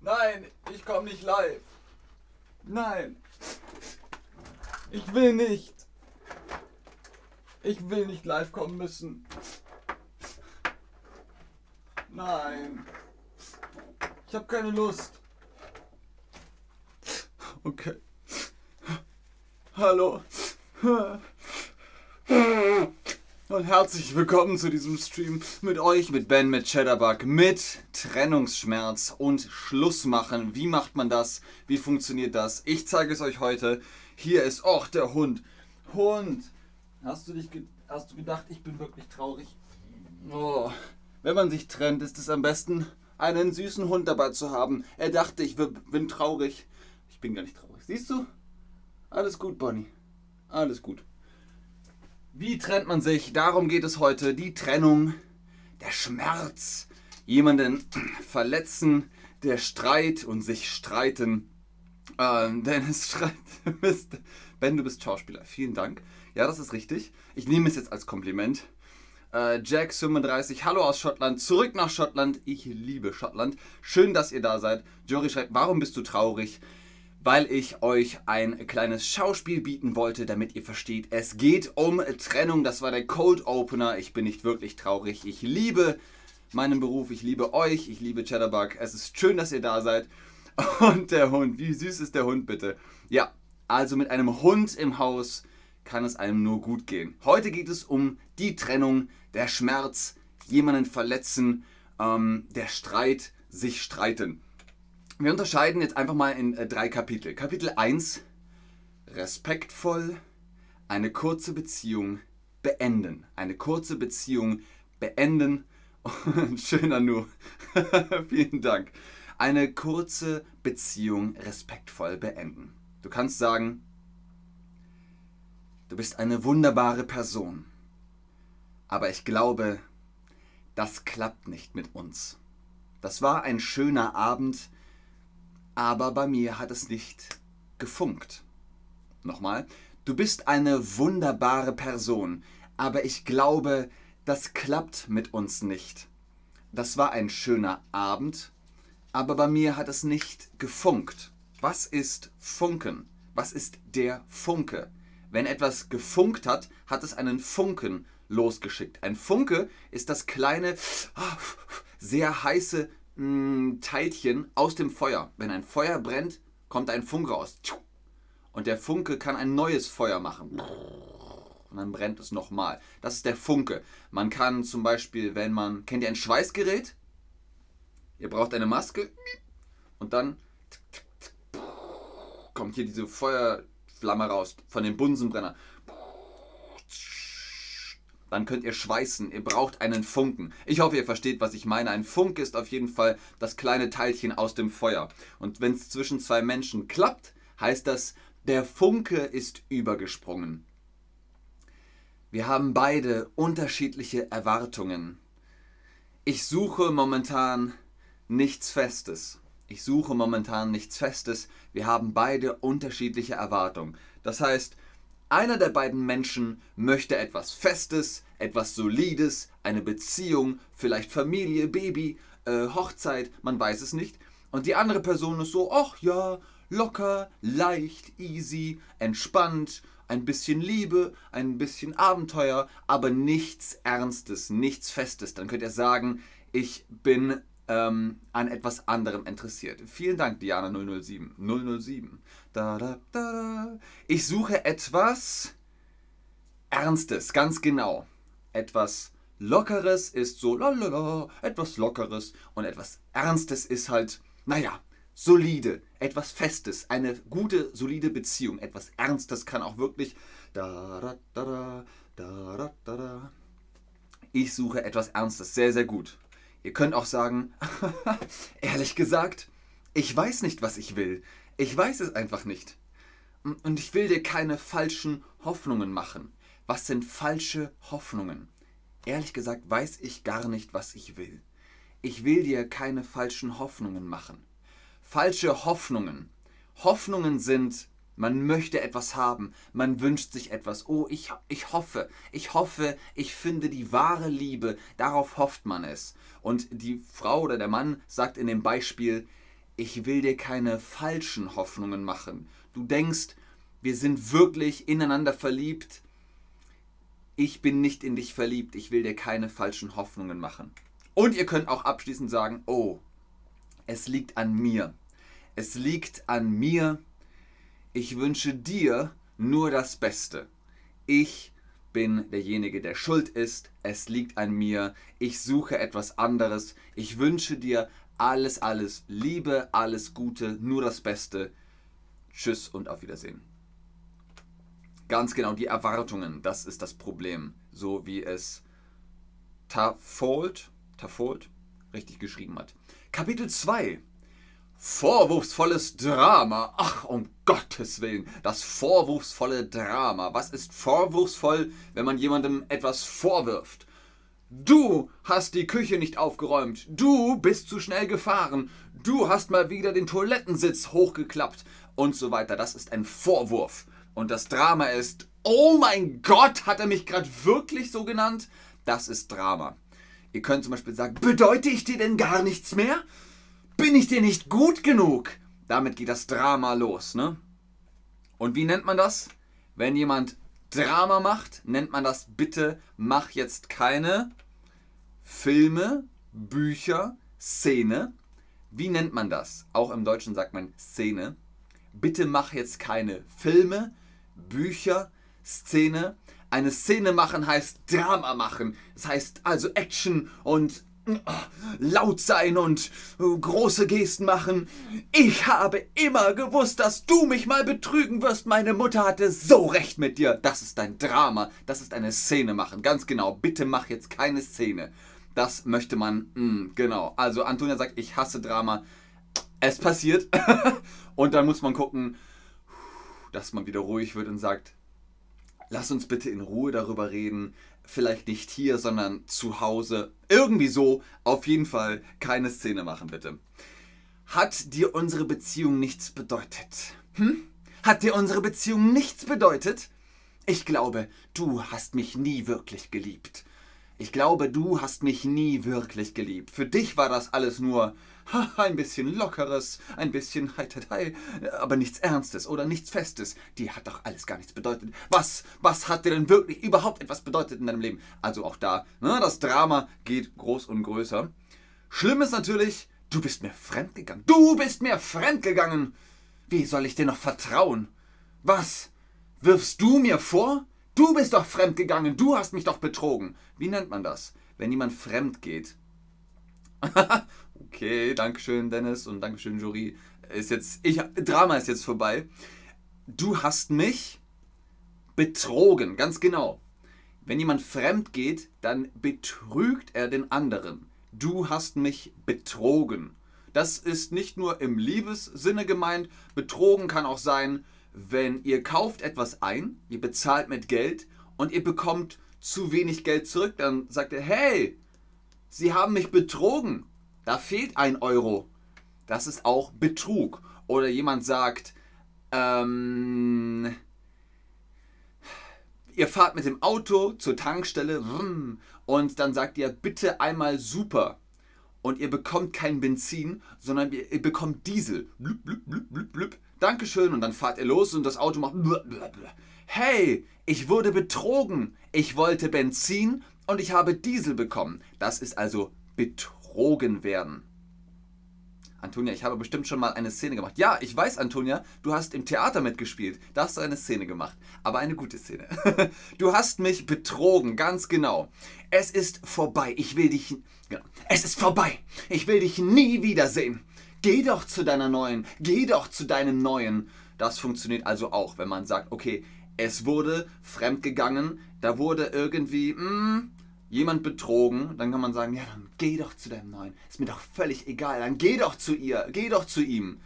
Nein, ich komme nicht live. Nein. Ich will nicht. Ich will nicht live kommen müssen. Nein. Ich habe keine Lust. Okay. Hallo. Und herzlich willkommen zu diesem Stream mit euch, mit Ben, mit Cheddarbug, mit Trennungsschmerz und Schlussmachen. Wie macht man das? Wie funktioniert das? Ich zeige es euch heute. Hier ist, auch der Hund. Hund. Hast du dich, hast du gedacht, ich bin wirklich traurig? Oh. Wenn man sich trennt, ist es am besten, einen süßen Hund dabei zu haben. Er dachte, ich bin traurig. Ich bin gar nicht traurig. Siehst du? Alles gut, Bonnie. Alles gut. Wie trennt man sich? Darum geht es heute. Die Trennung, der Schmerz, jemanden verletzen, der Streit und sich streiten. Ähm, denn es schreit, du bist, Ben, du bist Schauspieler. Vielen Dank. Ja, das ist richtig. Ich nehme es jetzt als Kompliment. Äh, Jack35, hallo aus Schottland, zurück nach Schottland. Ich liebe Schottland. Schön, dass ihr da seid. Jory schreibt, warum bist du traurig? Weil ich euch ein kleines Schauspiel bieten wollte, damit ihr versteht, es geht um Trennung. Das war der Cold Opener. Ich bin nicht wirklich traurig. Ich liebe meinen Beruf, ich liebe euch, ich liebe Cheddarbug. Es ist schön, dass ihr da seid. Und der Hund, wie süß ist der Hund bitte? Ja, also mit einem Hund im Haus kann es einem nur gut gehen. Heute geht es um die Trennung, der Schmerz, jemanden verletzen, ähm, der Streit, sich streiten. Wir unterscheiden jetzt einfach mal in äh, drei Kapitel. Kapitel 1, respektvoll, eine kurze Beziehung beenden. Eine kurze Beziehung beenden. Schöner nur. Vielen Dank. Eine kurze Beziehung respektvoll beenden. Du kannst sagen, Du bist eine wunderbare Person. Aber ich glaube, das klappt nicht mit uns. Das war ein schöner Abend, aber bei mir hat es nicht gefunkt. Nochmal, du bist eine wunderbare Person, aber ich glaube, das klappt mit uns nicht. Das war ein schöner Abend, aber bei mir hat es nicht gefunkt. Was ist Funken? Was ist der Funke? Wenn etwas gefunkt hat, hat es einen Funken losgeschickt. Ein Funke ist das kleine, sehr heiße mm, Teilchen aus dem Feuer. Wenn ein Feuer brennt, kommt ein Funke raus. Und der Funke kann ein neues Feuer machen. Und dann brennt es nochmal. Das ist der Funke. Man kann zum Beispiel, wenn man, kennt ihr ein Schweißgerät? Ihr braucht eine Maske und dann kommt hier diese Feuer, Flamme raus von dem Bunsenbrenner. Dann könnt ihr schweißen. Ihr braucht einen Funken. Ich hoffe, ihr versteht, was ich meine. Ein Funke ist auf jeden Fall das kleine Teilchen aus dem Feuer. Und wenn es zwischen zwei Menschen klappt, heißt das, der Funke ist übergesprungen. Wir haben beide unterschiedliche Erwartungen. Ich suche momentan nichts Festes. Ich suche momentan nichts Festes. Wir haben beide unterschiedliche Erwartungen. Das heißt, einer der beiden Menschen möchte etwas Festes, etwas Solides, eine Beziehung, vielleicht Familie, Baby, äh, Hochzeit, man weiß es nicht. Und die andere Person ist so, ach ja, locker, leicht, easy, entspannt, ein bisschen Liebe, ein bisschen Abenteuer, aber nichts Ernstes, nichts Festes. Dann könnt ihr sagen, ich bin ähm, an etwas anderem interessiert. Vielen Dank, Diana 007. 007. Da, da, da. Ich suche etwas Ernstes, ganz genau. Etwas Lockeres ist so lalala, etwas Lockeres und etwas Ernstes ist halt, naja, solide, etwas Festes, eine gute, solide Beziehung. Etwas Ernstes kann auch wirklich da, da, da, da, da, da, da. Ich suche etwas Ernstes, sehr, sehr gut. Ihr könnt auch sagen, ehrlich gesagt, ich weiß nicht, was ich will. Ich weiß es einfach nicht. Und ich will dir keine falschen Hoffnungen machen. Was sind falsche Hoffnungen? Ehrlich gesagt weiß ich gar nicht, was ich will. Ich will dir keine falschen Hoffnungen machen. Falsche Hoffnungen. Hoffnungen sind Man möchte etwas haben, man wünscht sich etwas. Oh, ich, ich hoffe, ich hoffe, ich finde die wahre Liebe. Darauf hofft man es. Und die Frau oder der Mann sagt in dem Beispiel, ich will dir keine falschen Hoffnungen machen. Du denkst, wir sind wirklich ineinander verliebt. Ich bin nicht in dich verliebt, ich will dir keine falschen Hoffnungen machen. Und ihr könnt auch abschließend sagen, oh, es liegt an mir. Es liegt an mir, ich wünsche dir nur das Beste. Ich bin derjenige, der schuld ist. Es liegt an mir. Ich suche etwas anderes. Ich wünsche dir alles, alles Liebe, alles Gute, nur das Beste. Tschüss und auf Wiedersehen. Ganz genau, die Erwartungen, das ist das Problem. So wie es Tafold, Tafold richtig geschrieben hat. Kapitel 2 Vorwurfsvolles Drama. Ach, um Gottes Willen, das vorwurfsvolle Drama. Was ist vorwurfsvoll, wenn man jemandem etwas vorwirft? Du hast die Küche nicht aufgeräumt. Du bist zu schnell gefahren. Du hast mal wieder den Toilettensitz hochgeklappt und so weiter. Das ist ein Vorwurf. Und das Drama ist, oh mein Gott, hat er mich gerade wirklich so genannt? Das ist Drama. Ihr könnt zum Beispiel sagen, bedeute ich dir denn gar nichts mehr? Bin ich dir nicht gut genug? Damit geht das Drama los, ne? Und wie nennt man das? Wenn jemand Drama macht, nennt man das bitte, mach jetzt keine Filme, Bücher, Szene. Wie nennt man das? Auch im Deutschen sagt man Szene. Bitte mach jetzt keine Filme, Bücher, Szene. Eine Szene machen heißt Drama machen. Das heißt also Action und laut sein und äh, große Gesten machen. Ich habe immer gewusst, dass du mich mal betrügen wirst. Meine Mutter hatte so recht mit dir. Das ist ein Drama. Das ist eine Szene machen. Ganz genau. Bitte mach jetzt keine Szene. Das möchte man. Mh, mm, genau. Also Antonia sagt, ich hasse Drama. Es passiert. und dann muss man gucken, dass man wieder ruhig wird und sagt, lass uns bitte in Ruhe darüber reden vielleicht nicht hier, sondern zu Hause. Irgendwie so. Auf jeden Fall keine Szene machen, bitte. Hat dir unsere Beziehung nichts bedeutet? Hm? Hat dir unsere Beziehung nichts bedeutet? Ich glaube, du hast mich nie wirklich geliebt. Ich glaube, du hast mich nie wirklich geliebt. Für dich war das alles nur ein bisschen Lockeres, ein bisschen Heitertei, aber nichts Ernstes oder nichts Festes. Die hat doch alles gar nichts bedeutet. Was, was hat dir denn wirklich überhaupt etwas bedeutet in deinem Leben? Also auch da, ne, das Drama geht groß und größer. Schlimm ist natürlich, du bist mir fremdgegangen. Du bist mir fremdgegangen. Wie soll ich dir noch vertrauen? Was? Wirfst du mir vor? Du bist doch fremdgegangen, du hast mich doch betrogen. Wie nennt man das? Wenn jemand fremd geht. okay, Dankeschön, Dennis und Dankeschön, Jury. Ist jetzt, ich, Drama ist jetzt vorbei. Du hast mich betrogen, ganz genau. Wenn jemand fremd geht, dann betrügt er den anderen. Du hast mich betrogen. Das ist nicht nur im Liebessinne gemeint. Betrogen kann auch sein, wenn ihr kauft etwas ein, ihr bezahlt mit Geld und ihr bekommt zu wenig Geld zurück, dann sagt ihr, hey, Sie haben mich betrogen. Da fehlt ein Euro. Das ist auch Betrug. Oder jemand sagt, ähm, ihr fahrt mit dem Auto zur Tankstelle und dann sagt ihr bitte einmal super. Und ihr bekommt kein Benzin, sondern ihr, bekommt Diesel. Blub, blub, blub, blub, Dankeschön. Und dann fahrt ihr los und das Auto macht. Hey, ich wurde betrogen. Ich wollte Benzin und ich habe Diesel bekommen. Das ist also betrogen werden. Antonia, ich habe bestimmt schon mal eine Szene gemacht. Ja, ich weiß, Antonia, du hast im Theater mitgespielt. Da hast du eine Szene gemacht. Aber eine gute Szene. Du hast mich betrogen, ganz genau. Es ist vorbei. Ich will dich. Genau. Es ist vorbei. Ich will dich nie wiedersehen. Geh doch zu deiner neuen. Geh doch zu deinem neuen. Das funktioniert also auch, wenn man sagt, okay, es wurde fremdgegangen, da wurde irgendwie, mh, hm, jemand betrogen, dann kann man sagen, ja, dann geh doch zu deinem Neuen. Ist mir doch völlig egal, dann geh doch zu ihr, geh doch zu ihm.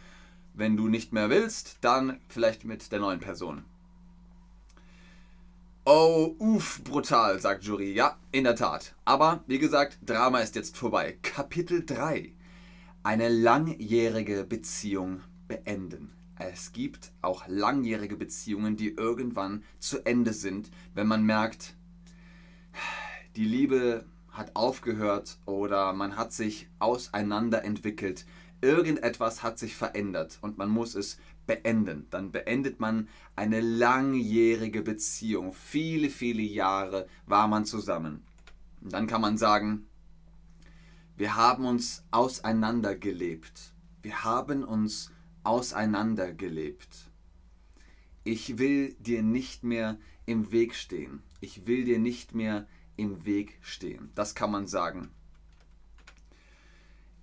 Wenn du nicht mehr willst, dann vielleicht mit der neuen Person. Oh, uff, brutal, sagt Jury. Ja, in der Tat. Aber, wie gesagt, Drama ist jetzt vorbei. Kapitel 3. Eine langjährige Beziehung beenden. es gibt auch langjährige Beziehungen, die irgendwann zu Ende sind, wenn man merkt, die Liebe hat aufgehört oder man hat sich auseinander entwickelt. Irgendetwas hat sich verändert und man muss es beenden. Dann beendet man eine langjährige Beziehung. Viele, viele Jahre war man zusammen. Und dann kann man sagen, wir haben uns auseinandergelebt. Wir haben uns auseinandergelebt. Ich will dir nicht mehr im Weg stehen. Ich will dir nicht mehr im Weg stehen. Das kann man sagen.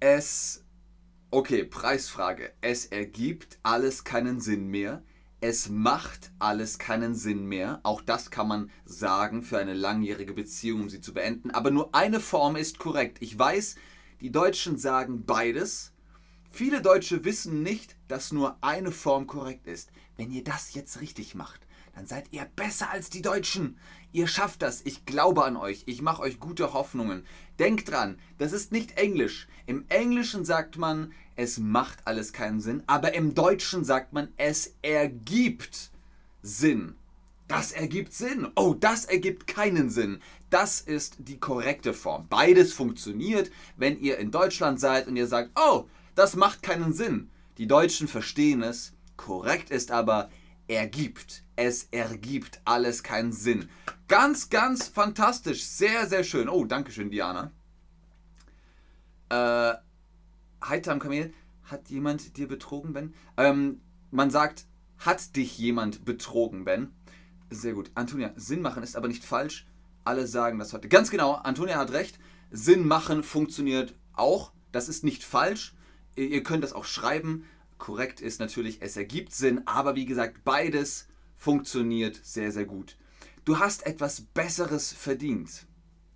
Es, okay, Preisfrage. Es ergibt alles keinen Sinn mehr. Es macht alles keinen Sinn mehr. Auch das kann man sagen für eine langjährige Beziehung, um sie zu beenden. Aber nur eine Form ist korrekt. Ich weiß, die Deutschen sagen beides. Viele Deutsche wissen nicht, dass nur eine Form korrekt ist. Wenn ihr das jetzt richtig macht, dann seid ihr besser als die Deutschen. Ihr schafft das. Ich glaube an euch. Ich mache euch gute Hoffnungen. Denkt dran, das ist nicht Englisch. Im Englischen sagt man, es macht alles keinen Sinn, aber im Deutschen sagt man, es ergibt Sinn. Das ergibt Sinn. Oh, das ergibt keinen Sinn. Das ist die korrekte Form. Beides funktioniert, wenn ihr in Deutschland seid und ihr sagt, oh, das macht keinen Sinn. Die Deutschen verstehen es. Korrekt ist aber ergibt. Es ergibt alles keinen Sinn. Ganz, ganz fantastisch. Sehr, sehr schön. Oh, danke schön, Diana. Äh, Heitam Kamel, hat jemand dir betrogen, Ben? Ähm, man sagt, hat dich jemand betrogen, Ben? Sehr gut. Antonia, Sinn machen ist aber nicht falsch. Alle sagen das heute. Ganz genau, Antonia hat recht. Sinn machen funktioniert auch. Das ist nicht falsch. Ihr könnt das auch schreiben. Korrekt ist natürlich, es ergibt Sinn, aber wie gesagt, beides funktioniert sehr, sehr gut. Du hast etwas Besseres verdient.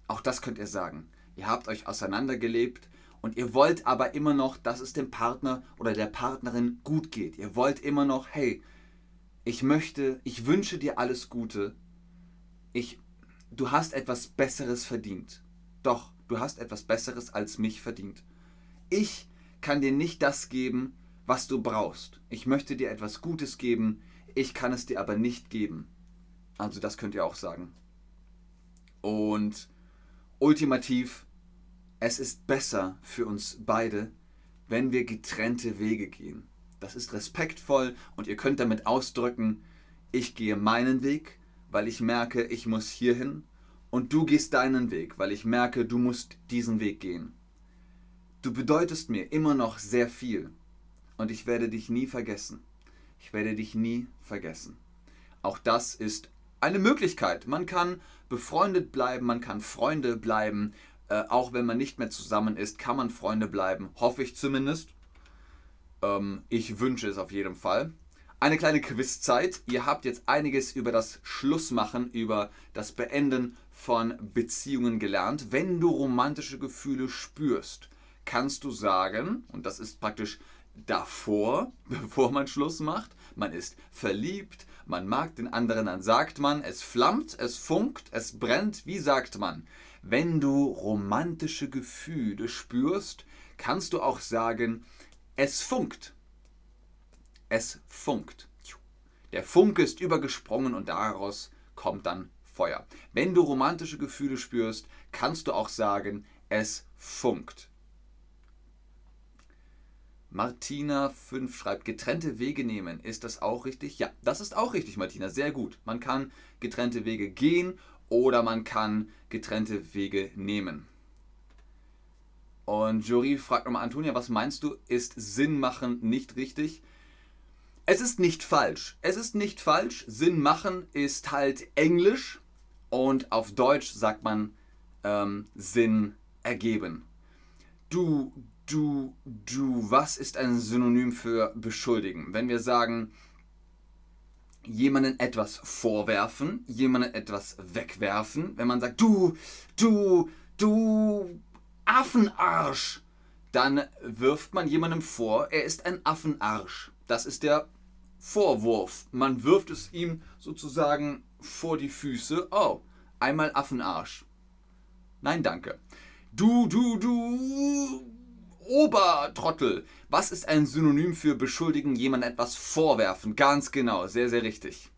Auch das könnt ihr sagen. Ihr habt euch auseinandergelebt und ihr wollt aber immer noch, dass es dem Partner oder der Partnerin gut geht. Ihr wollt immer noch, hey, ich möchte, ich wünsche dir alles Gute. Ich, du hast etwas Besseres verdient. Doch, du hast etwas Besseres als mich verdient. Ich kann dir nicht das geben, was du brauchst. Ich möchte dir etwas Gutes geben, ich kann es dir aber nicht geben. Also das könnt ihr auch sagen. Und ultimativ, es ist besser für uns beide, wenn wir getrennte Wege gehen. Das ist respektvoll und ihr könnt damit ausdrücken, ich gehe meinen Weg, weil ich merke, ich muss hierhin und du gehst deinen Weg, weil ich merke, du musst diesen Weg gehen. Du bedeutest mir immer noch sehr viel und ich werde dich nie vergessen. Ich werde dich nie vergessen. Auch das ist eine Möglichkeit. Man kann befreundet bleiben, man kann Freunde bleiben. Äh, auch wenn man nicht mehr zusammen ist, kann man Freunde bleiben. Hoffe ich zumindest. Ähm, ich wünsche es auf jeden Fall. Eine kleine Quizzeit. Ihr habt jetzt einiges über das Schlussmachen, über das Beenden von Beziehungen gelernt. Wenn du romantische Gefühle spürst, kannst du sagen, und das ist praktisch davor, bevor man Schluss macht, man ist verliebt, man mag den anderen, dann sagt man, es flammt, es funkt, es brennt, wie sagt man? Wenn du romantische Gefühle spürst, kannst du auch sagen, es funkt. Es funkt. Der Funke ist übergesprungen und daraus kommt dann Feuer. Wenn du romantische Gefühle spürst, kannst du auch sagen, es funkt. Martina 5 schreibt, getrennte Wege nehmen. Ist das auch richtig? Ja, das ist auch richtig, Martina. Sehr gut. Man kann getrennte Wege gehen oder man kann getrennte Wege nehmen. Und Jory fragt nochmal, Antonia, was meinst du? Ist Sinn machen nicht richtig? Es ist nicht falsch. Es ist nicht falsch. Sinn machen ist halt Englisch und auf Deutsch sagt man ähm, Sinn ergeben. Du du, du, was ist ein Synonym für beschuldigen? Wenn wir sagen, jemanden etwas vorwerfen, jemanden etwas wegwerfen, wenn man sagt, du, du, du Affenarsch, dann wirft man jemandem vor, er ist ein Affenarsch. Das ist der Vorwurf. Man wirft es ihm sozusagen vor die Füße. Oh, einmal Affenarsch. Nein, danke. Du, du, du Obertrottel. Was ist ein Synonym für beschuldigen, jemand etwas vorwerfen? Ganz genau, sehr, sehr richtig.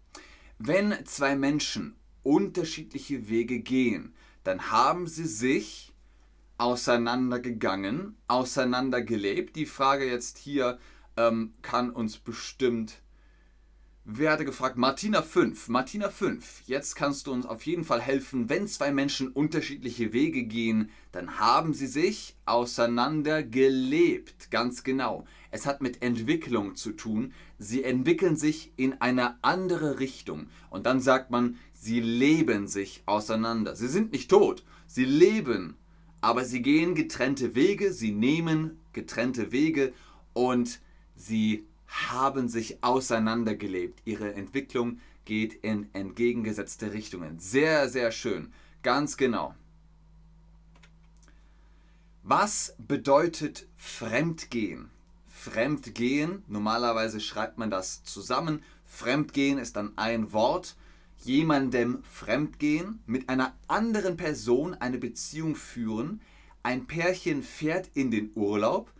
Wenn zwei Menschen unterschiedliche Wege gehen, dann haben sie sich auseinandergegangen, auseinandergelebt. Die Frage jetzt hier ähm, kann uns bestimmt werde gefragt, Martina 5. Martina 5, jetzt kannst du uns auf jeden Fall helfen. Wenn zwei Menschen unterschiedliche Wege gehen, dann haben sie sich auseinandergelebt. Ganz genau. Es hat mit Entwicklung zu tun. Sie entwickeln sich in eine andere Richtung. Und dann sagt man, sie leben sich auseinander. Sie sind nicht tot, sie leben. Aber sie gehen getrennte Wege, sie nehmen getrennte Wege und sie haben sich auseinandergelebt. Ihre Entwicklung geht in entgegengesetzte Richtungen. Sehr, sehr schön. Ganz genau. Was bedeutet Fremdgehen? Fremdgehen, normalerweise schreibt man das zusammen. Fremdgehen ist dann ein Wort. Jemandem fremdgehen, mit einer anderen Person eine Beziehung führen. Ein Pärchen fährt in den Urlaub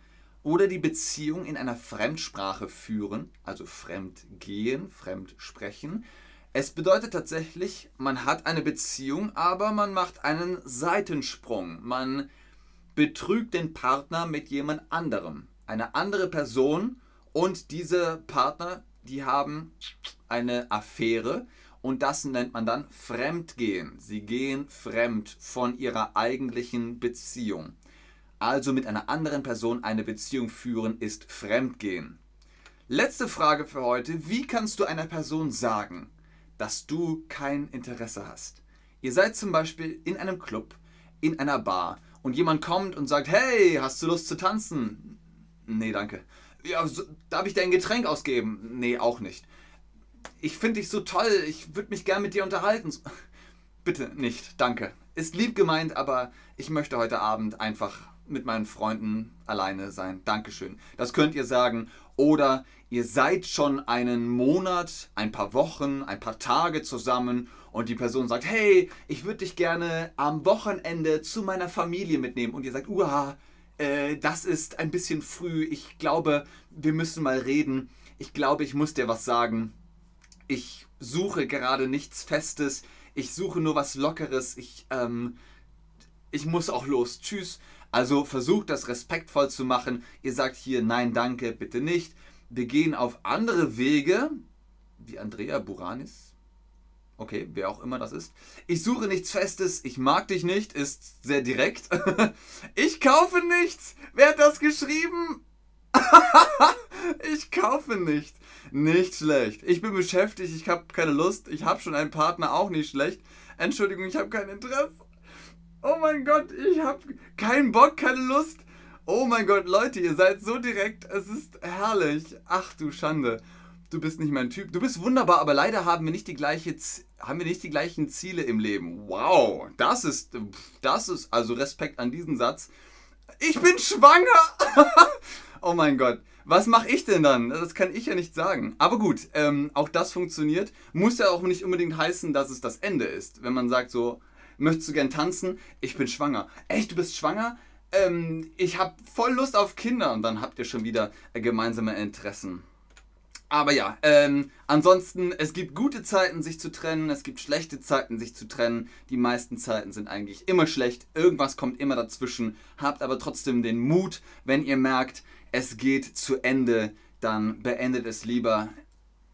oder die Beziehung in einer Fremdsprache führen, also fremdgehen, fremdsprechen. Es bedeutet tatsächlich, man hat eine Beziehung, aber man macht einen Seitensprung. Man betrügt den Partner mit jemand anderem. Eine andere Person und diese Partner, die haben eine Affäre und das nennt man dann Fremdgehen. Sie gehen fremd von ihrer eigentlichen Beziehung also mit einer anderen Person eine Beziehung führen, ist Fremdgehen. Letzte Frage für heute. Wie kannst du einer Person sagen, dass du kein Interesse hast? Ihr seid zum Beispiel in einem Club, in einer Bar und jemand kommt und sagt, hey, hast du Lust zu tanzen? Nee, danke. Ja, so, darf ich dir ein Getränk ausgeben? Nee, auch nicht. Ich finde dich so toll, ich würde mich gern mit dir unterhalten. Bitte nicht, danke. Ist lieb gemeint, aber ich möchte heute Abend einfach mit meinen Freunden alleine sein. Dankeschön. Das könnt ihr sagen. Oder ihr seid schon einen Monat, ein paar Wochen, ein paar Tage zusammen und die Person sagt, hey, ich würde dich gerne am Wochenende zu meiner Familie mitnehmen. Und ihr sagt, uha, äh, das ist ein bisschen früh. Ich glaube, wir müssen mal reden. Ich glaube, ich muss dir was sagen. Ich suche gerade nichts Festes. Ich suche nur was Lockeres. Ich, ähm, ich muss auch los. Tschüss. Also versucht das respektvoll zu machen. Ihr sagt hier nein, danke, bitte nicht. Wir gehen auf andere Wege, wie Andrea Buranis. Okay, wer auch immer das ist. Ich suche nichts Festes, ich mag dich nicht, ist sehr direkt. ich kaufe nichts. Wer hat das geschrieben? ich kaufe nicht. Nicht schlecht. Ich bin beschäftigt, ich habe keine Lust. Ich habe schon einen Partner, auch nicht schlecht. Entschuldigung, ich habe kein Interesse. Oh mein Gott, ich habe keinen Bock, keine Lust. Oh mein Gott, Leute, ihr seid so direkt. Es ist herrlich. Ach du Schande. Du bist nicht mein Typ. Du bist wunderbar, aber leider haben wir nicht die gleiche haben wir nicht die gleichen Ziele im Leben. Wow, das ist das ist also Respekt an diesen Satz. Ich bin schwanger. oh mein Gott. Was mache ich denn dann? Das kann ich ja nicht sagen. Aber gut, ähm, auch das funktioniert. Muss ja auch nicht unbedingt heißen, dass es das Ende ist. Wenn man sagt so, möchtest du gern tanzen? Ich bin schwanger. Echt, du bist schwanger? Ähm, ich habe voll Lust auf Kinder. Und dann habt ihr schon wieder äh, gemeinsame Interessen. Aber ja, ähm, ansonsten, es gibt gute Zeiten, sich zu trennen, es gibt schlechte Zeiten, sich zu trennen. Die meisten Zeiten sind eigentlich immer schlecht. Irgendwas kommt immer dazwischen. Habt aber trotzdem den Mut, wenn ihr merkt, es geht zu Ende, dann beendet es lieber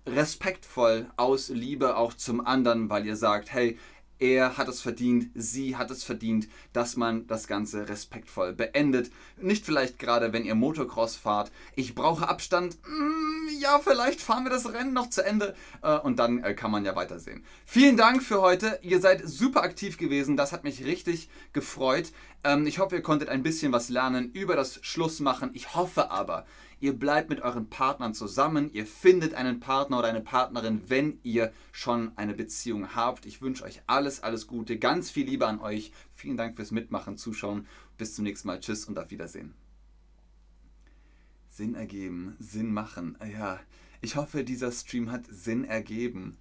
respektvoll aus Liebe auch zum anderen, weil ihr sagt, hey, er hat es verdient, sie hat es verdient, dass man das Ganze respektvoll beendet. Nicht vielleicht gerade, wenn ihr Motocross fahrt. Ich brauche Abstand. Mm, ja, vielleicht fahren wir das Rennen noch zu Ende äh, und dann äh, kann man ja weitersehen. Vielen Dank für heute. Ihr seid super aktiv gewesen. Das hat mich richtig gefreut. Ähm, ich hoffe, ihr konntet ein bisschen was lernen über das Schlussmachen. Ich hoffe aber, Ihr bleibt mit euren Partnern zusammen, ihr findet einen Partner oder eine Partnerin, wenn ihr schon eine Beziehung habt. Ich wünsche euch alles, alles Gute, ganz viel Liebe an euch. Vielen Dank fürs Mitmachen, Zuschauen. Bis zum nächsten Mal. Tschüss und auf Wiedersehen. Sinn ergeben, Sinn machen. Ja, ich hoffe, dieser Stream hat Sinn ergeben.